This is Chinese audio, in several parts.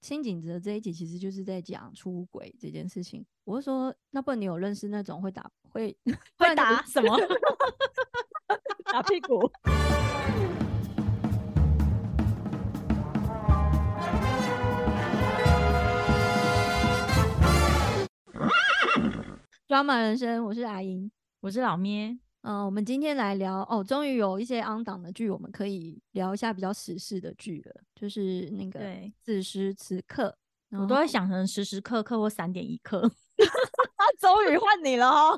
清景泽这一集其实就是在讲出轨这件事情。我是说，那不然你有认识那种会打会 会打什么？打屁股？抓马人生，我是阿英，我是老咩。嗯，我们今天来聊哦，终于有一些 on 档的剧，我们可以聊一下比较时事的剧了，就是那个对此时此刻，我都会想成时时刻刻或三点一刻。终于换你了哦，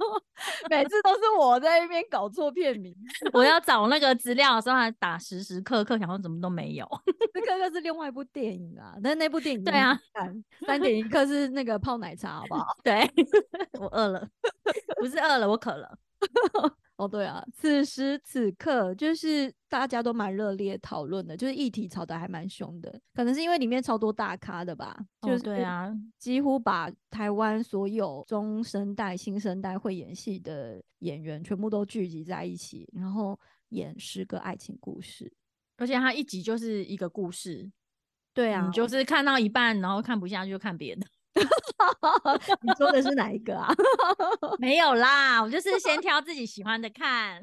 每次都是我在那边搞错片名。我要找那个资料的时候，还打时时刻刻，想说怎么都没有。这刻刻是另外一部电影啊，但那部电影对啊，三点一刻是那个泡奶茶，好不好？对，我饿了，不是饿了，我渴了。哦，对啊，此时此刻就是大家都蛮热烈讨论的，就是议题吵得还蛮凶的，可能是因为里面超多大咖的吧。就是对啊，几乎把台湾所有中生代、新生代会演戏的演员全部都聚集在一起，然后演十个爱情故事，而且他一集就是一个故事。对啊，你就是看到一半，然后看不下去就看别的。你说的是哪一个啊？没有啦，我就是先 挑自己喜欢的看。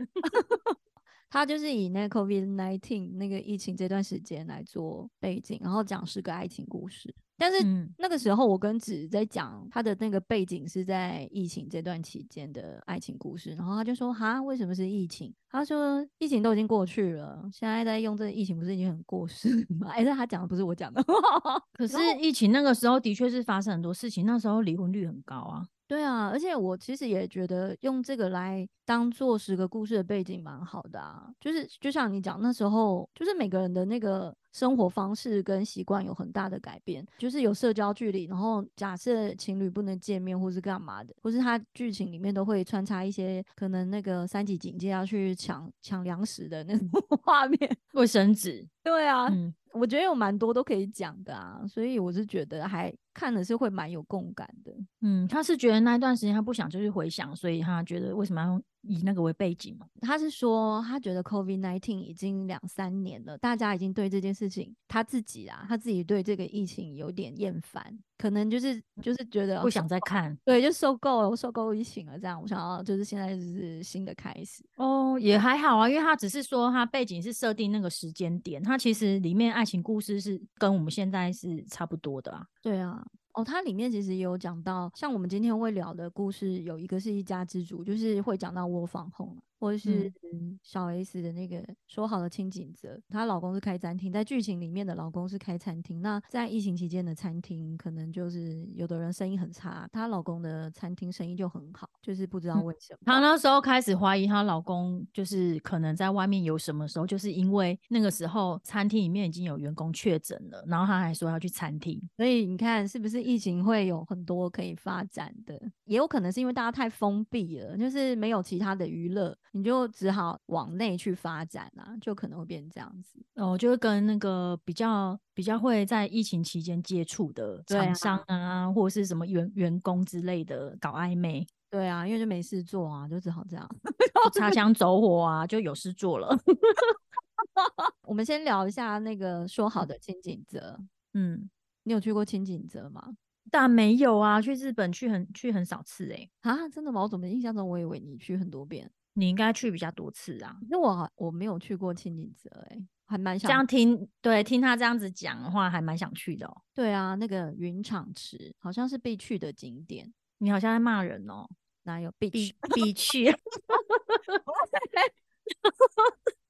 他就是以那 COVID nineteen 那个疫情这段时间来做背景，然后讲是个爱情故事。但是那个时候我跟子在讲他的那个背景是在疫情这段期间的爱情故事，然后他就说：“哈，为什么是疫情？”他说：“疫情都已经过去了，现在在用这个疫情，不是已经很过时吗？” 哎，是他讲的，不是我讲的。可是疫情那个时候的确是发生很多事情，那时候离婚率很高啊。对啊，而且我其实也觉得用这个来当做十个故事的背景蛮好的啊。就是就像你讲，那时候就是每个人的那个生活方式跟习惯有很大的改变，就是有社交距离，然后假设情侣不能见面或是干嘛的，或是他剧情里面都会穿插一些可能那个三级警戒要去抢抢粮食的那种 画面，卫生纸。对啊，我觉得有蛮多都可以讲的啊，所以我是觉得还看的是会蛮有共感的。嗯，他是觉得那一段时间他不想就是回想，所以他觉得为什么要用以那个为背景嘛？他是说他觉得 COVID nineteen 已经两三年了，大家已经对这件事情他自己啊，他自己对这个疫情有点厌烦。可能就是就是觉得不想再看，对，就受够了，我受够疫情了，这样我想要就是现在就是新的开始哦，也还好啊，因为他只是说他背景是设定那个时间点，他其实里面爱情故事是跟我们现在是差不多的啊，对啊。哦，它里面其实也有讲到，像我们今天会聊的故事，有一个是一家之主，就是会讲到窝房后，或者是小 S 的那个说好的清景泽，她老公是开餐厅，在剧情里面的老公是开餐厅。那在疫情期间的餐厅，可能就是有的人生意很差，她老公的餐厅生意就很好，就是不知道为什么。她那时候开始怀疑她老公就是可能在外面有什么时候，就是因为那个时候餐厅里面已经有员工确诊了，然后她还说要去餐厅，所以你看是不是疫情会有很多可以发展的？也有可能是因为大家太封闭了，就是没有其他的娱乐。你就只好往内去发展啊，就可能会变成这样子哦，就会跟那个比较比较会在疫情期间接触的厂商啊，或者是什么员员工之类的搞暧昧。对啊，因为就没事做啊，就只好这样擦枪走火啊，就有事做了。我们先聊一下那个说好的清景泽，嗯，你有去过清景泽吗？但没有啊，去日本去很去很少次哎啊，真的吗？我怎么印象中我以为你去很多遍。你应该去比较多次啊，那我我没有去过清景泽，哎，还蛮想这样听，对，听他这样子讲的话，还蛮想去的哦。对啊，那个云场池好像是必去的景点，你好像在骂人哦，哪有必必必去？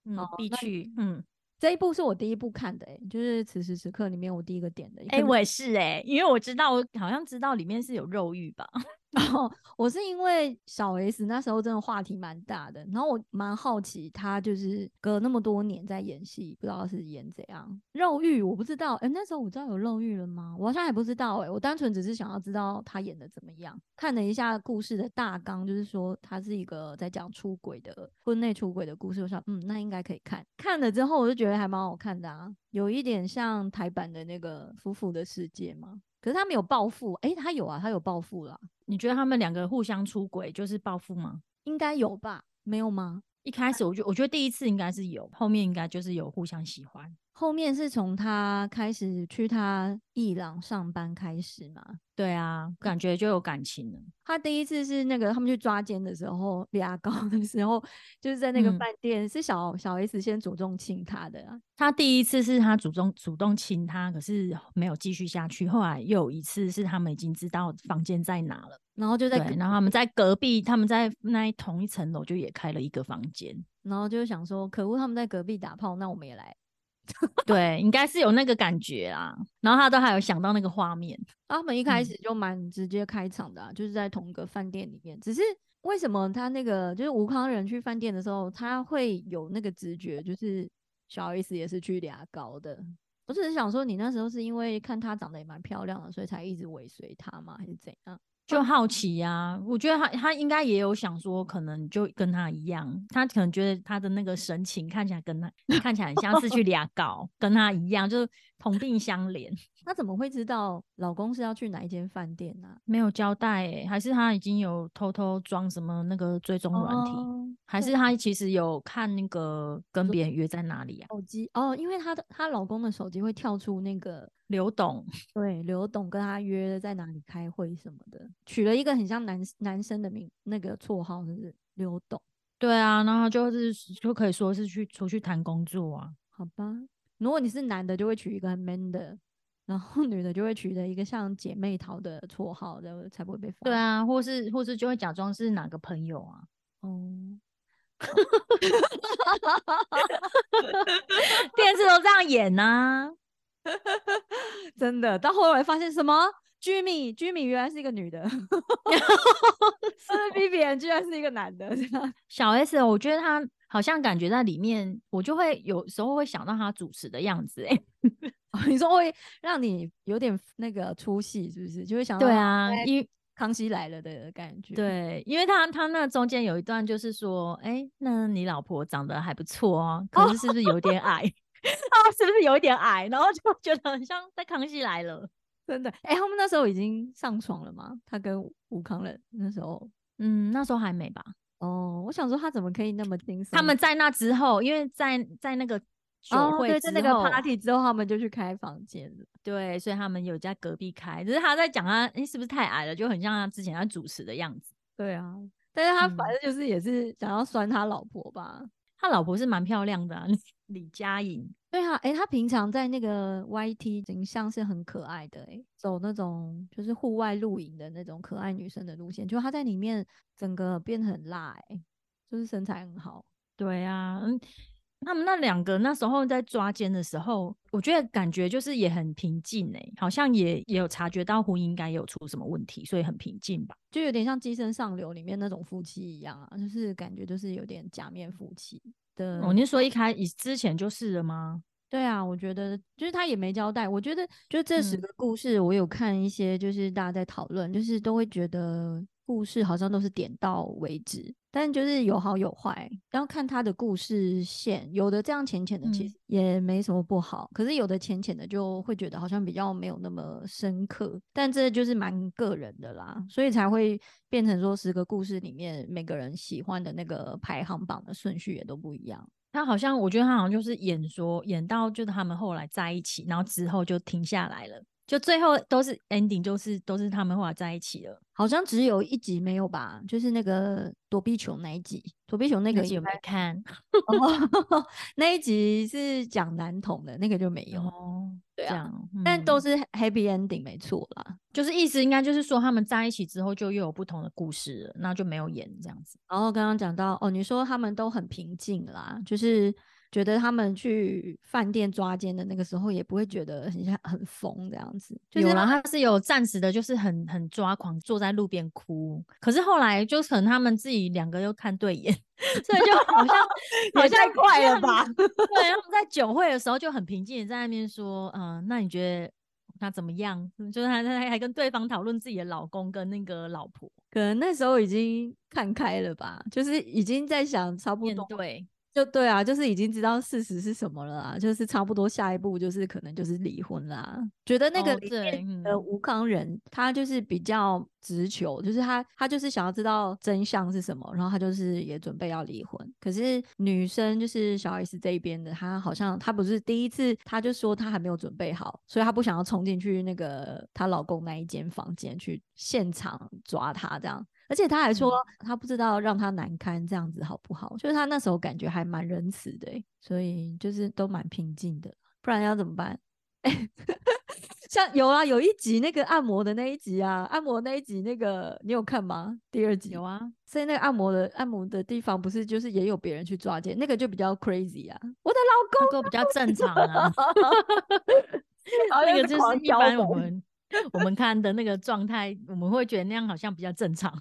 嗯，必去，嗯。这一部是我第一部看的，哎，就是此时此刻里面我第一个点的，哎，我也是，哎，因为我知道，我好像知道里面是有肉欲吧。然后我是因为小 S 那时候真的话题蛮大的，然后我蛮好奇他就是隔那么多年在演戏，不知道是演怎样肉欲，我不知道，哎，那时候我知道有肉欲了吗？我好像还不知道，哎，我单纯只是想要知道他演的怎么样。看了一下故事的大纲，就是说他是一个在讲出轨的婚内出轨的故事，我想，嗯，那应该可以看。看了之后，我就觉得还蛮好看的啊，有一点像台版的那个夫妇的世界嘛。可是他没有暴富，哎，他有啊，他有暴富了。你觉得他们两个互相出轨就是报复吗？应该有吧？没有吗？一开始我就我觉得第一次应该是有，后面应该就是有互相喜欢。后面是从他开始去他伊朗上班开始嘛？对啊，感觉就有感情了。他第一次是那个他们去抓奸的时候，牙膏的时候，就是在那个嗯饭店，是小小 S 先主动亲他的啊。他第一次是他主动主动亲他，可是没有继续下去。后来又有一次是他们已经知道房间在哪了，然后就在，然后他们在隔壁，他们在那一同一层楼就也开了一个房间。然后就想说，可恶，他们在隔壁打炮，那我们也来。对，应该是有那个感觉啦。然后他都还有想到那个画面，啊他们一开嗯始就蛮直接开场的、啊，就是在同一个饭店里面。只是为什么他那个就是吴康仁去饭店的时候，他会有那个直觉，就是小 S 也是去俩高的。我只是想说，你那时候是因为看她长得也蛮漂亮的，所以才一直尾随她吗？还是怎样？就好奇呀、我觉得他他应该也有想说，可能就跟他一样，他可能觉得他的那个神情看起来跟他看起来很像是去 俩搞，跟他一样，就是同病相怜。她怎么会知道老公是要去哪一间饭店呢、没有交代诶、还是他已经有偷偷装什么那个追踪软体，哦还是他其实有看那个跟别人约在哪里啊？手机哦，因为她的她老公的手机会跳出那个刘董，对，刘董跟他约在哪里开会什么的，取了一个很像男男生的名，那个绰号就是刘董，对啊，然后就是就可以说是去出去谈工作啊。好吧？如果你是男的，就会取一个很 man 的，然后女的就会取得一个像姐妹淘的绰号，然后才不会被发现。对啊，或是或是就会假装是哪个朋友啊。哦，电视都这样演呐、真的，到后来发现什么？居米，居米原来是一个女的，是 B B N 居然是一个男的，小 S，我觉得他好像感觉在里面，我就会有时候会想到他主持的样子、欸。哦 你说会让你有点那个出戏，是不是？就会想到对啊，因为康熙来了的感觉。，对，因为他他那中间有一段就是说，哎、那你老婆长得还不错哦，可是是不是有点矮？啊，是不是有一点矮？然后就觉得很像在康熙来了。真的。哎、他们那时候已经上床了吗？他跟吴康仁那时候。嗯，那时候还没吧？哦，我想说他怎么可以那么轻松？他们在那之后，因为在在那个酒哦，对，会之后，在那个 party 之后，他们就去开房间了。对，所以他们有在隔壁开，只是他在讲他，哎、是不是太矮了，就很像他之前他主持的样子。对啊，但是他反嗯正就是也是想要酸他老婆吧。他老婆是蛮漂亮的、啊，李佳颖。对啊，哎、他平常在那个 YT 形象是很可爱的、诶走那种就是户外露营的那种可爱女生的路线，就他在里面整个变得很辣、诶就是身材很好。对啊，嗯，他们那两个那时候在抓奸的时候，我觉得感觉就是也很平静哎、好像也也有察觉到婚姻应该有出什么问题，所以很平静吧。就有点像《寄生上流》里面那种夫妻一样啊，就是感觉就是有点假面夫妻的。哦，你说一开以之前就是了吗？对啊，我觉得就是他也没交代。我觉得就这十嗯个故事，我有看一些，就是大家在讨论，就是都会觉得故事好像都是点到为止，但就是有好有坏，要看他的故事线。有的这样浅浅的，其嗯实也没什么不好，可是有的浅浅的就会觉得好像比较没有那么深刻，但这就是蛮个人的啦，所以才会变成说十个故事里面每个人喜欢的那个排行榜的顺序也都不一样。他好像，我觉得他好像就是演说演到就是他们后来在一起，然后之后就停下来了，就最后都是 ending，就是都是他们后来在一起了。好像只有一集没有吧，就是那个躲避球那一集，躲避球那个集有没有看？哦那一集是讲男童的，那个就没有，哦，对啊，嗯但都是 happy ending 没错啦。就是意思应该就是说他们在一起之后就又有不同的故事了，那就没有演这样子。然后刚刚讲到哦，你说他们都很平静啦，就是觉得他们去饭店抓奸的那个时候，也不会觉得很像很疯这样子，就是有啦，他是有暂时的，就是很很抓狂，坐在路边哭。可是后来就可能他们自己两个又看对眼，所以就好像 好像快了吧？对，他们在酒会的时候就很平静的在那边说，嗯、那你觉得他怎么样？就是他他还跟对方讨论自己的老公跟那个老婆可能那时候已经看开了吧，就是已经在想差不多对。就对啊，就是已经知道事实是什么了啊，就是差不多下一步就是可能就是离婚啦。觉得那个里面的吴康仁，他就是比较直球，就是他他就是想要知道真相是什么，然后他就是也准备要离婚。可是女生就是小 S 这一边的，她好像她不是第一次，她就说她还没有准备好，所以她不想要冲进去那个她老公那一间房间去现场抓他这样。而且他还说，他不知道让他难堪这样子好不好？就是他那时候感觉还蛮仁慈的，所以就是都蛮平静的。不然要怎么办？像有啊，有一集那个按摩的那一集啊，按摩那一集那个你有看吗？第二集有啊。所以那个按摩的按摩的地方不是就是也有别人去抓奸，那个就比较 crazy 啊。我的老公都比较正常啊，那个就是一般我们。我们看的那个状态，我们会觉得那样好像比较正常，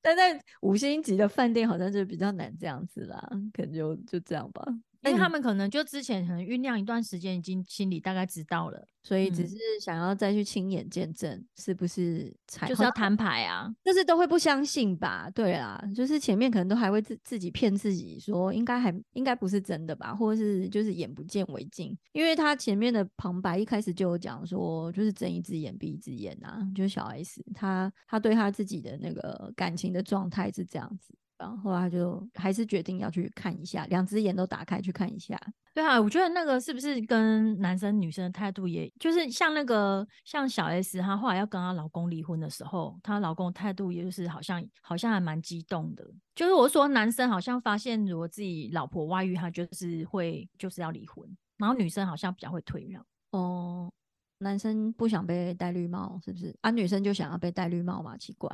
但在五星级的饭店好像就比较难这样子啦，可能就就这样吧。因为他们可能就之前可能酝酿一段时间，已经心里大概知道了，所以只是想要再去亲眼见证，是不是才？就是要摊牌啊，但是都会不相信吧？对啊，就是前面可能都还会自自己骗自己说，应该还应该不是真的吧，或者是就是眼不见为净。因为他前面的旁白一开始就有讲说，就是睁一只眼闭一只眼啊，就是小 S 他他对他自己的那个感情的状态是这样子。然后他就还是决定要去看一下，两只眼都打开去看一下。对啊，我觉得那个是不是跟男生女生的态度，也就是像那个像小 S，她后来要跟她老公离婚的时候，她老公态度也就是好像好像还蛮激动的。就是我说男生好像发现如果自己老婆外遇，他就是会就是要离婚，然后女生好像比较会退让。哦。男生不想被戴绿帽，是不是？啊，女生就想要被戴绿帽嘛？奇怪，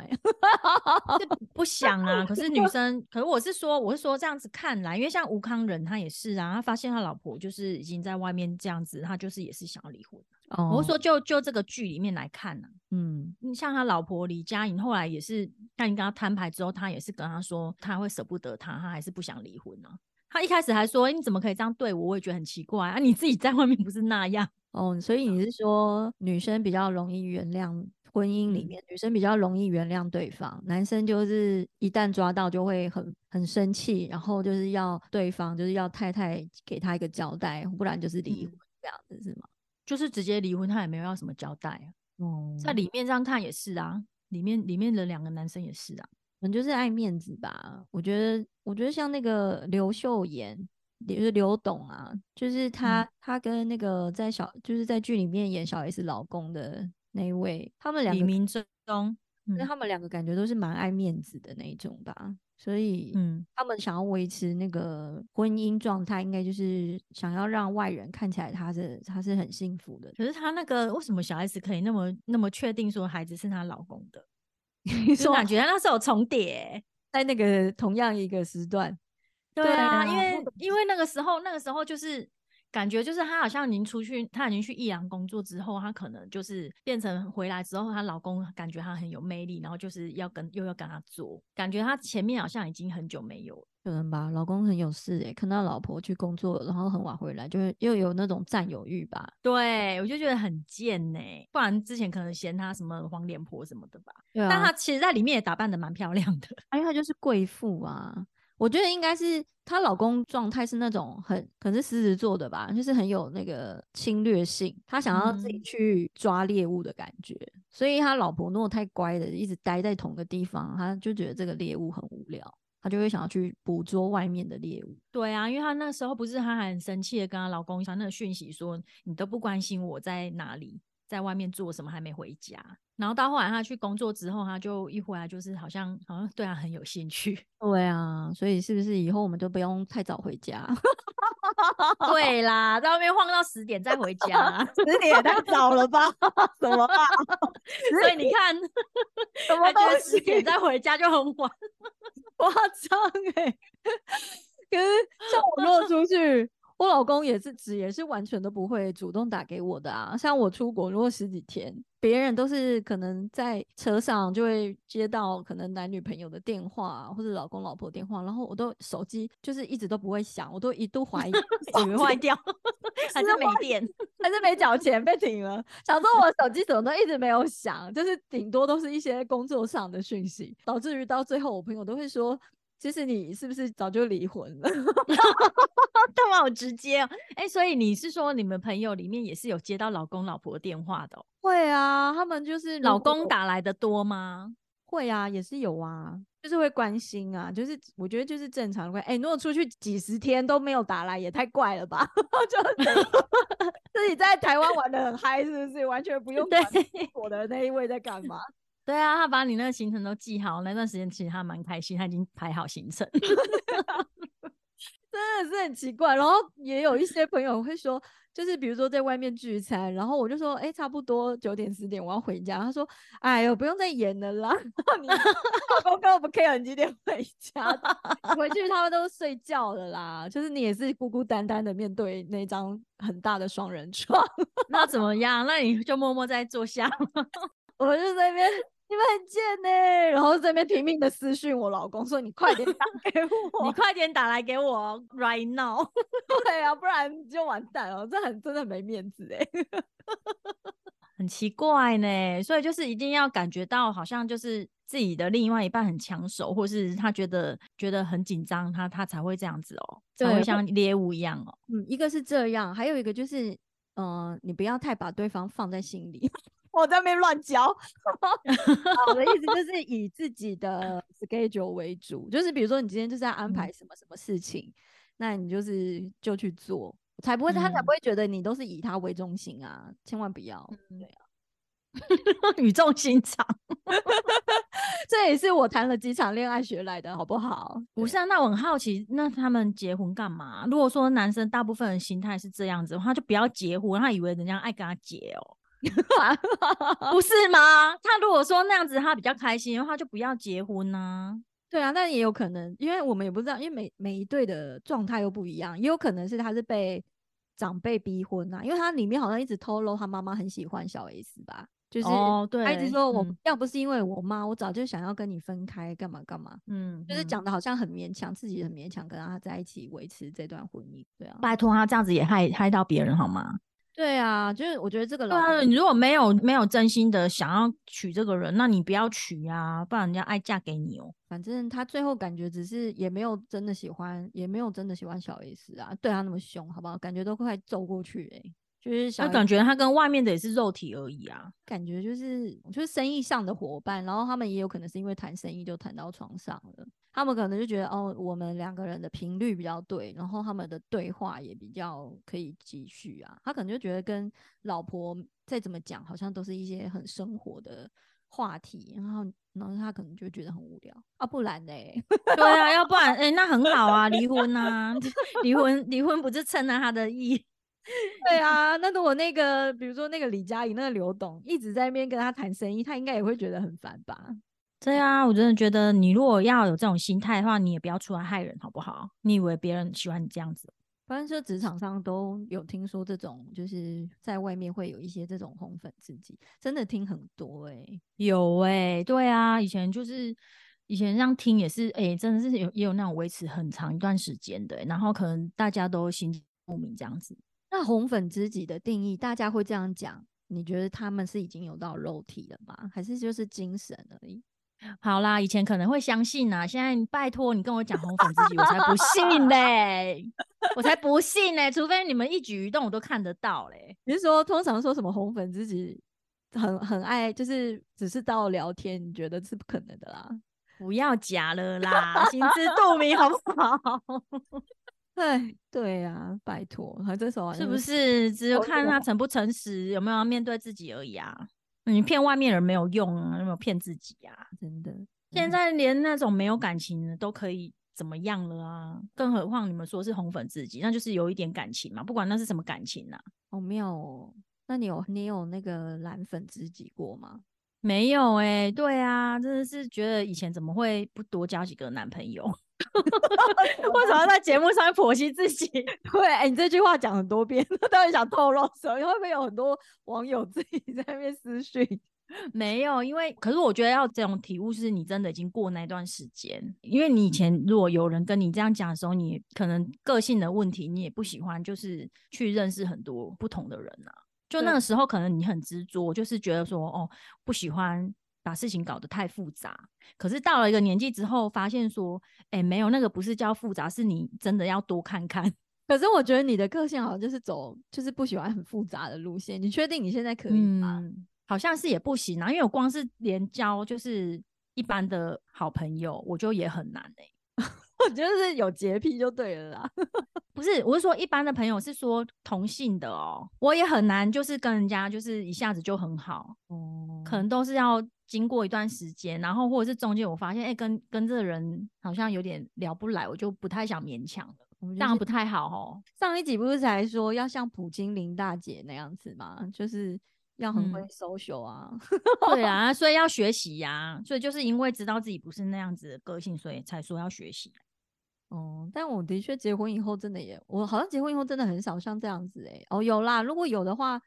不想啊。可是女生，可是我是说，我是说这样子看来，因为像吴康仁他也是啊，他发现他老婆就是已经在外面这样子，他就是也是想要离婚。哦，我说就就这个剧里面来看呢，嗯，你像他老婆李佳颖后来也是，那你跟他摊牌之后，他也是跟他说他会舍不得他，他还是不想离婚呢。他一开始还说，你怎么可以这样对我？我也觉得很奇怪啊，你自己在外面不是那样。哦，所以你是说女生比较容易原谅婚姻里面，女生比较容易原谅对方，男生就是一旦抓到就会很很生气，然后就是要对方就是要太太给他一个交代，不然就是离婚这样子是吗？就是直接离婚，他也没有要什么交代啊。哦，在里面这样看也是啊，里面里面的两个男生也是啊，可能就是爱面子吧。我觉得，我觉得像那个刘秀妍。就是刘董啊，就是他，他跟那个在小，就是在剧里面演小 S 老公的那一位，他们两个李明忠，那他们两个感觉都是蛮爱面子的那一种吧，所以，嗯，他们想要维持那个婚姻状态，应该就是想要让外人看起来他是他是很幸福的。可是他那个为什么小 S 可以那么那么确定说孩子是她老公的？你说感觉那时候重叠在那个同样一个时段。对啊，因为因为那个时候，那个时候就是感觉就是她好像已经出去，她已经去益阳工作之后，她可能就是变成回来之后，她老公感觉她很有魅力，然后就是要跟又要跟她做，感觉她前面好像已经很久没有，可能吧，老公很有事哎，看到老婆去工作，然后很晚回来，就是又有那种占有欲吧？对，我就觉得很贱呢，不然之前可能嫌她什么黄脸婆什么的吧？对啊，但她其实在里面也打扮的蛮漂亮的，因为她就是贵妇啊。我觉得应该是她老公状态是那种很可能是狮子座的吧，就是很有那个侵略性，他想要自己去抓猎物的感觉，所以他老婆如果太乖的，一直待在同个地方，他就觉得这个猎物很无聊，他就会想要去捕捉外面的猎物。对啊，因为他那时候不是他还很生气的跟他老公传那个讯息说，你都不关心我在哪里。在外面做什么还没回家，然后到后来他去工作之后，他就一回来就是好像好像对他很有兴趣。对啊，所以是不是以后我们就不用太早回家？对啦，在外面晃到十点再回家，十点也太早了吧？什么？所以你看，什么东西？十点再回家就很晚，夸张哎！可是像我如果出去。我老公也是，只也是完全都不会主动打给我的啊。像我出国如果十几天，别人都是可能在车上就会接到可能男女朋友的电话或者老公老婆电话，然后我都手机就是一直都不会响，我都一度怀疑 手机坏掉还是没电还是没缴钱被停了。想说我手机怎么都一直没有响，就是顶多都是一些工作上的讯息，导致于到最后我朋友都会说。其实你是不是早就离婚了？他们好直接哦。哎、所以你是说你们朋友里面也是有接到老公老婆电话的、哦？会啊，他们就是老公打来的多吗？会啊，也是有啊，就是会关心啊，就是我觉得就是正常的关。哎、如果出去几十天都没有打来，也太怪了吧？就 自己在台湾玩的很嗨，是不是？完全不用管对我的那一位在干嘛？对啊，他把你那个行程都记好，那段时间其实他蛮开心，他已经排好行程。真的是很奇怪。然后也有一些朋友会说，就是比如说在外面聚餐，然后我就说，哎、差不多九点十点我要回家。他说，哎呦，不用再演了啦，你老公根本不 care 你几点回家，回去他们都睡觉了啦。就是你也是孤孤单单的面对那张很大的双人床，那怎么样？那你就默默在坐下。我就在那边。你们很贱呢、然后在那边拼命的私讯我老公说：“你快点打给我，你快点打来给我，right now。对啊，不然就完蛋了，这很真的很没面子哎、很奇怪呢，所以就是一定要感觉到好像就是自己的另外一半很抢手，或是他觉得觉得很紧张，他他才会这样子哦，才会像猎物一样哦。嗯，一个是这样，还有一个就是，呃，你不要太把对方放在心里。我在那边乱教，我的意思就是以自己的 schedule 为主，就是比如说你今天就是要安排嗯什么什么事情，那你就是就去做，才不会他才嗯不会觉得你都是以他为中心啊，千万不要。嗯对啊，语重心长。这也是我谈了几场恋爱学来的，好不好？不是啊，那我很好奇，那他们结婚干嘛？如果说男生大部分的心态是这样子，他就不要结婚，他以为人家爱跟他结哦，不是吗？他如果说那样子他比较开心，的话就不要结婚呢、对啊，但也有可能，因为我们也不知道，因为每每一对的状态又不一样，也有可能是他是被长辈逼婚啊，因为他里面好像一直透露他妈妈很喜欢小 S 吧，就是哦，对，他一直说我、嗯。要不是因为我妈，我早就想要跟你分开，干嘛干嘛，嗯，就是嗯。讲的好像很勉强，自己很勉强跟他在一起维持这段婚姻，对啊，拜托他这样子也害害到别人好吗？对啊，就是我觉得这个对啊，你如果没有没有真心的想要娶这个人，那你不要娶啊，不然人家爱嫁给你哦。反正他最后感觉只是也没有真的喜欢，也没有真的喜欢小 S 啊，对他那么凶，好不好？感觉都快揍过去哎、就是小那 S 感觉他跟外面的也是肉体而已啊。感觉就是就是生意上的伙伴，然后他们也有可能是因为谈生意就谈到床上了，他们可能就觉得哦，我们两个人的频率比较对，然后他们的对话也比较可以继续啊。他可能就觉得跟老婆再怎么讲，好像都是一些很生活的话题，然后然后他可能就觉得很无聊啊，不然嘞，对啊，要不然哎、那很好啊，离婚啊，离婚离婚不是趁了他的意。对啊，那如果那个比如说那个李佳怡那个刘董一直在那边跟他谈生意，他应该也会觉得很烦吧？对啊，我真的觉得你如果要有这种心态的话，你也不要出来害人，好不好？你以为别人喜欢你这样子？反正就职场上都有听说这种，就是在外面会有一些这种红粉知己，真的听很多哎、有哎、对啊，以前就是以前这样听也是，哎、真的是有也有那种维持很长一段时间的欸、然后可能大家都心知肚明这样子。那红粉知己的定义，大家会这样讲，你觉得他们是已经有到肉体了吗？还是就是精神而已？好啦，以前可能会相信啊，现在你拜托你跟我讲红粉知己，我才不信 嘞，我才不信嘞，除非你们一举一动我都看得到嘞。你是说通常说什么红粉知己很很爱，就是只是到聊天，你觉得是不可能的啦？不要假了啦，心知肚明好不好？哎，对呀、拜托，他这首好是不是？只有看他诚不诚实，有没有要面对自己而已啊。你骗外面人没有用啊，有没有骗自己啊？真的？现嗯在连那种没有感情的都可以怎么样了啊？更何况你们说是红粉知己，那就是有一点感情嘛，不管那是什么感情啊。好妙哦。那你有你有那个蓝粉知己过吗？没有哎、对啊，真的是觉得以前怎么会不多交几个男朋友？为什么要在节目上面剖析自己？对，哎、你这句话讲很多遍，到底想透露什么？会不会有很多网友自己在那边私讯？没有，因为可是我觉得要这种体悟，是你真的已经过那段时间。因为你以前如果有人跟你这样讲的时候，你可能个性的问题，你也不喜欢，就是去认识很多不同的人啊。就那对个时候，可能你很执着，就是觉得说，哦，不喜欢把事情搞得太复杂。可是到了一个年纪之后，发现说，哎，没有那个不是叫复杂，是你真的要多看看。可是我觉得你的个性好像就是走，就是不喜欢很复杂的路线。你确定你现在可以吗？好像是也不行啊，因为我光是连交就是一般的好朋友，我就也很难哎。我觉得是有洁癖就对了啦。不是，我是说一般的朋友，是说同性的哦，我也很难，就是跟人家就是一下子就很好哦，可能都是要经过一段时间，然后或者是中间我发现，哎，跟跟这个人好像有点聊不来，我就不太想勉强了，这样不太好哦。上一集不是才说要像普京林大姐那样子吗？就是要很会 social 啊，对啊，所以要学习呀，所以就是因为知道自己不是那样子的个性，所以才说要学习。哦，但我的确结婚以后真的也，我好像结婚以后真的很少像这样子哎。哦，有啦，如果有的话，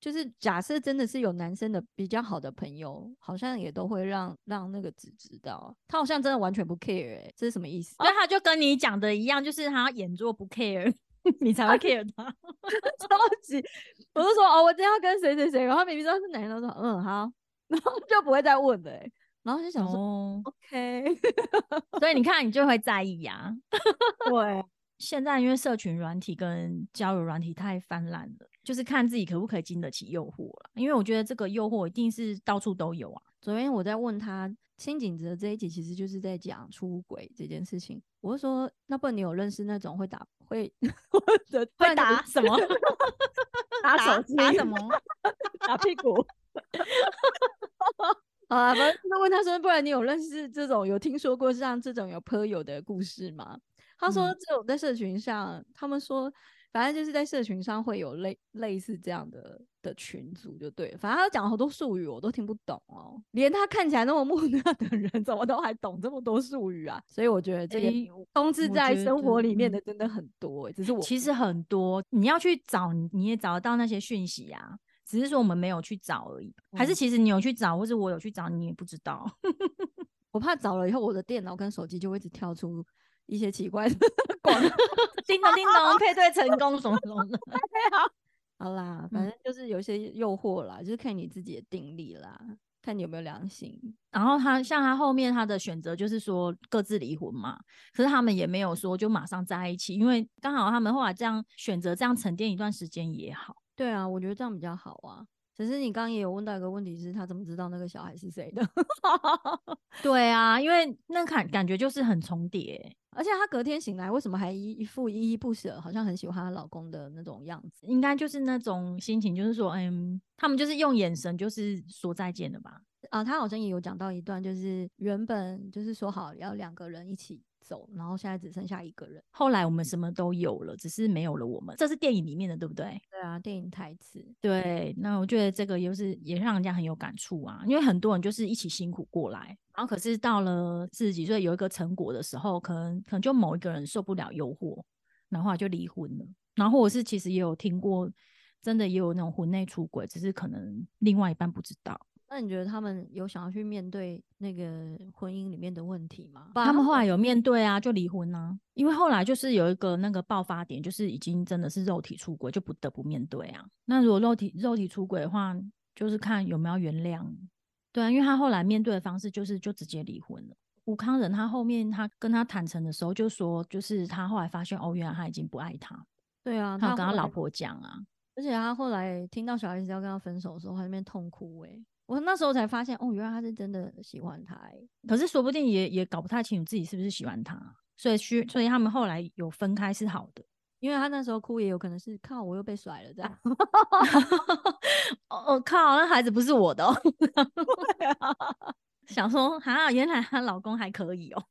就是假设真的是有男生的比较好的朋友，好像也都会让让那个子知道，他好像真的完全不 care 哎，这是什么意思？对，他就跟你讲的一样，就是他演作不 care，你才会 care 他，超级。我就说哦，我今天要跟谁谁谁，然后明明知道是男生，说嗯好，然后就不会再问的哎。然后就想说，OK，所以你看，你就会在意呀。对，现在因为社群软体跟交友软体太泛滥了，就是看自己可不可以经得起诱惑了。因为我觉得这个诱惑一定是到处都有啊。昨天我在问他，清景泽这一集其实就是在讲出轨这件事情。我说，那不然你有认识那种会打会 会打什么？打手机？打什么？打屁股？啊，反正就问他说，不然你有认识这种有听说过像这种有朋友的故事吗？他说这种在社群上，他们说反正就是在社群上会有类类似这样的的群组就对，反正他讲好多术语我都听不懂哦，连他看起来那么木讷的人，怎么都还懂这么多术语啊？所以我觉得这个通知在生活里面的真的很多，只是我其实很多你要去找，你也找得到那些讯息啊。只是说我们没有去找而已，还是其实你有去找，或是我有去找，你也不知道。我怕找了以后，我的电脑跟手机就会一直跳出一些奇怪的 广 叮咚叮咚，配对成功什么什么的。好啦，反正就是有些诱惑啦，就是看你自己的定力啦，看你有没有良心。然后他像他后面他的选择就是说各自离婚嘛，可是他们也没有说就马上在一起，因为刚好他们后来这样选择这样沉淀一段时间也好。对啊，我觉得这样比较好啊。只是你刚刚也有问到一个问题，是他怎么知道那个小孩是谁的？对啊，因为那感感觉就是很重叠，而且她隔天醒来，为什么还一一副依依不舍，好像很喜欢她老公的那种样子？应该就是那种心情，就是说，嗯，他们就是用眼神就是说再见了吧？啊，他好像也有讲到一段，就是原本就是说好要两个人一起。走，然后现在只剩下一个人。后来我们什么都有了，只是没有了我们。这是电影里面的，对不对？对啊，电影台词。对，那我觉得这个又是也让人家很有感触啊，因为很多人就是一起辛苦过来，然后可是到了四十几岁有一个成果的时候，可能可能就某一个人受不了诱惑，然后就离婚了。然后我是其实也有听过，真的也有那种婚内出轨，只是可能另外一半不知道。那你觉得他们有想要去面对那个婚姻里面的问题吗？他们后来有面对啊，就离婚啊。因为后来就是有一个那个爆发点，就是已经真的是肉体出轨，就不得不面对啊。那如果肉体肉体出轨的话，就是看有没有原谅。对啊，因为他后来面对的方式就是就直接离婚了。吴康仁他后面他跟他坦诚的时候就说，就是他后来发现哦，原来他已经不爱他。对啊，他跟他老婆讲啊，而且他后来听到小孩子要跟他分手的时候，他那边痛哭哎。我那时候才发现，哦，原来他是真的喜欢他，可是说不定也也搞不太清楚自己是不是喜欢他，所以需所以他们后来有分开是好的，因为他那时候哭也有可能是靠我又被甩了这样，哦靠，那孩子不是我的。想说哈，原来她老公还可以哦，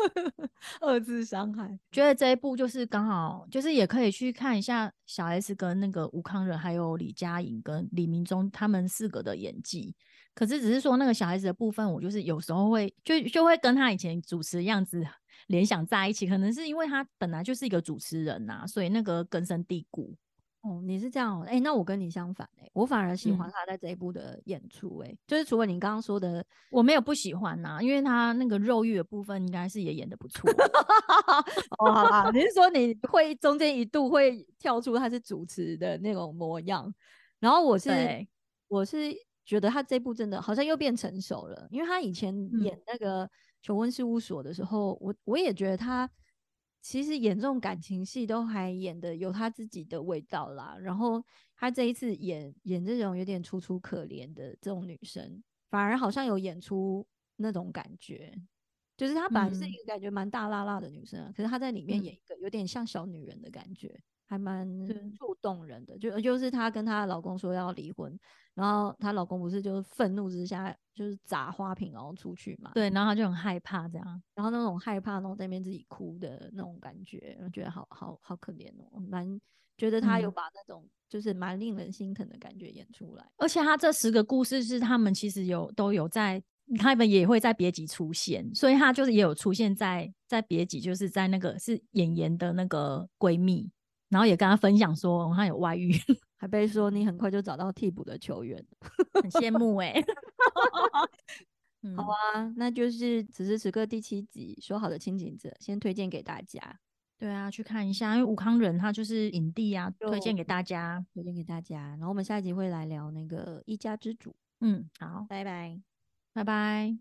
二次伤害。觉得这一部就是刚好，就是也可以去看一下小 S 跟那个吴康仁，还有李佳颖跟李明忠他们四个的演技。可是只是说那个小孩子的部分，我就是有时候会就就会跟他以前主持的样子联想在一起，可能是因为他本来就是一个主持人呐，所以那个根深蒂固。哦，你是这样哎，那我跟你相反哎，我反而喜欢他在这一部的演出哎，就是除了你刚刚说的，我没有不喜欢呐，因为他那个肉欲的部分应该是也演的不错。哦，好吧，你是说你会中间一度会跳出他是主持的那种模样，然后我是我是觉得他这部真的好像又变成熟了，因为他以前嗯。演那个《求婚事务所》的时候，我我也觉得他其实演这种感情戏都还演的有他自己的味道啦。然后他这一次演演这种有点楚楚可怜的这种女生，反而好像有演出那种感觉。就是她本来是一嗯个感觉蛮大辣辣的女生啊，可是她在里面嗯演一个有点像小女人的感觉，还蛮对触动人的。就就是她跟她老公说要离婚，然后她老公不是就是愤怒之下就是砸花瓶然后出去嘛，对，然后她就很害怕这样。然后那种害怕，然后在那边自己哭的那种感觉，我觉得好好好可怜哦，蛮觉得她有嗯把那种就是蛮令人心疼的感觉演出来。而且他这十个故事是他们其实有都有在，他们也会在别集出现，所以他就是也有出现在在别集，就是在那个是演员的那个闺蜜，然后也跟他分享说哦他有外遇，还被说你很快就找到替补的球员，很羡慕哎、嗯好啊，那就是此时此刻第七集说好的清景者，先推荐给大家，对啊，去看一下，因为武康人他就是影帝啊，推荐就给大家。推荐给大家。然后我们下一集会来聊那个一家之主，嗯，好，拜拜。拜拜。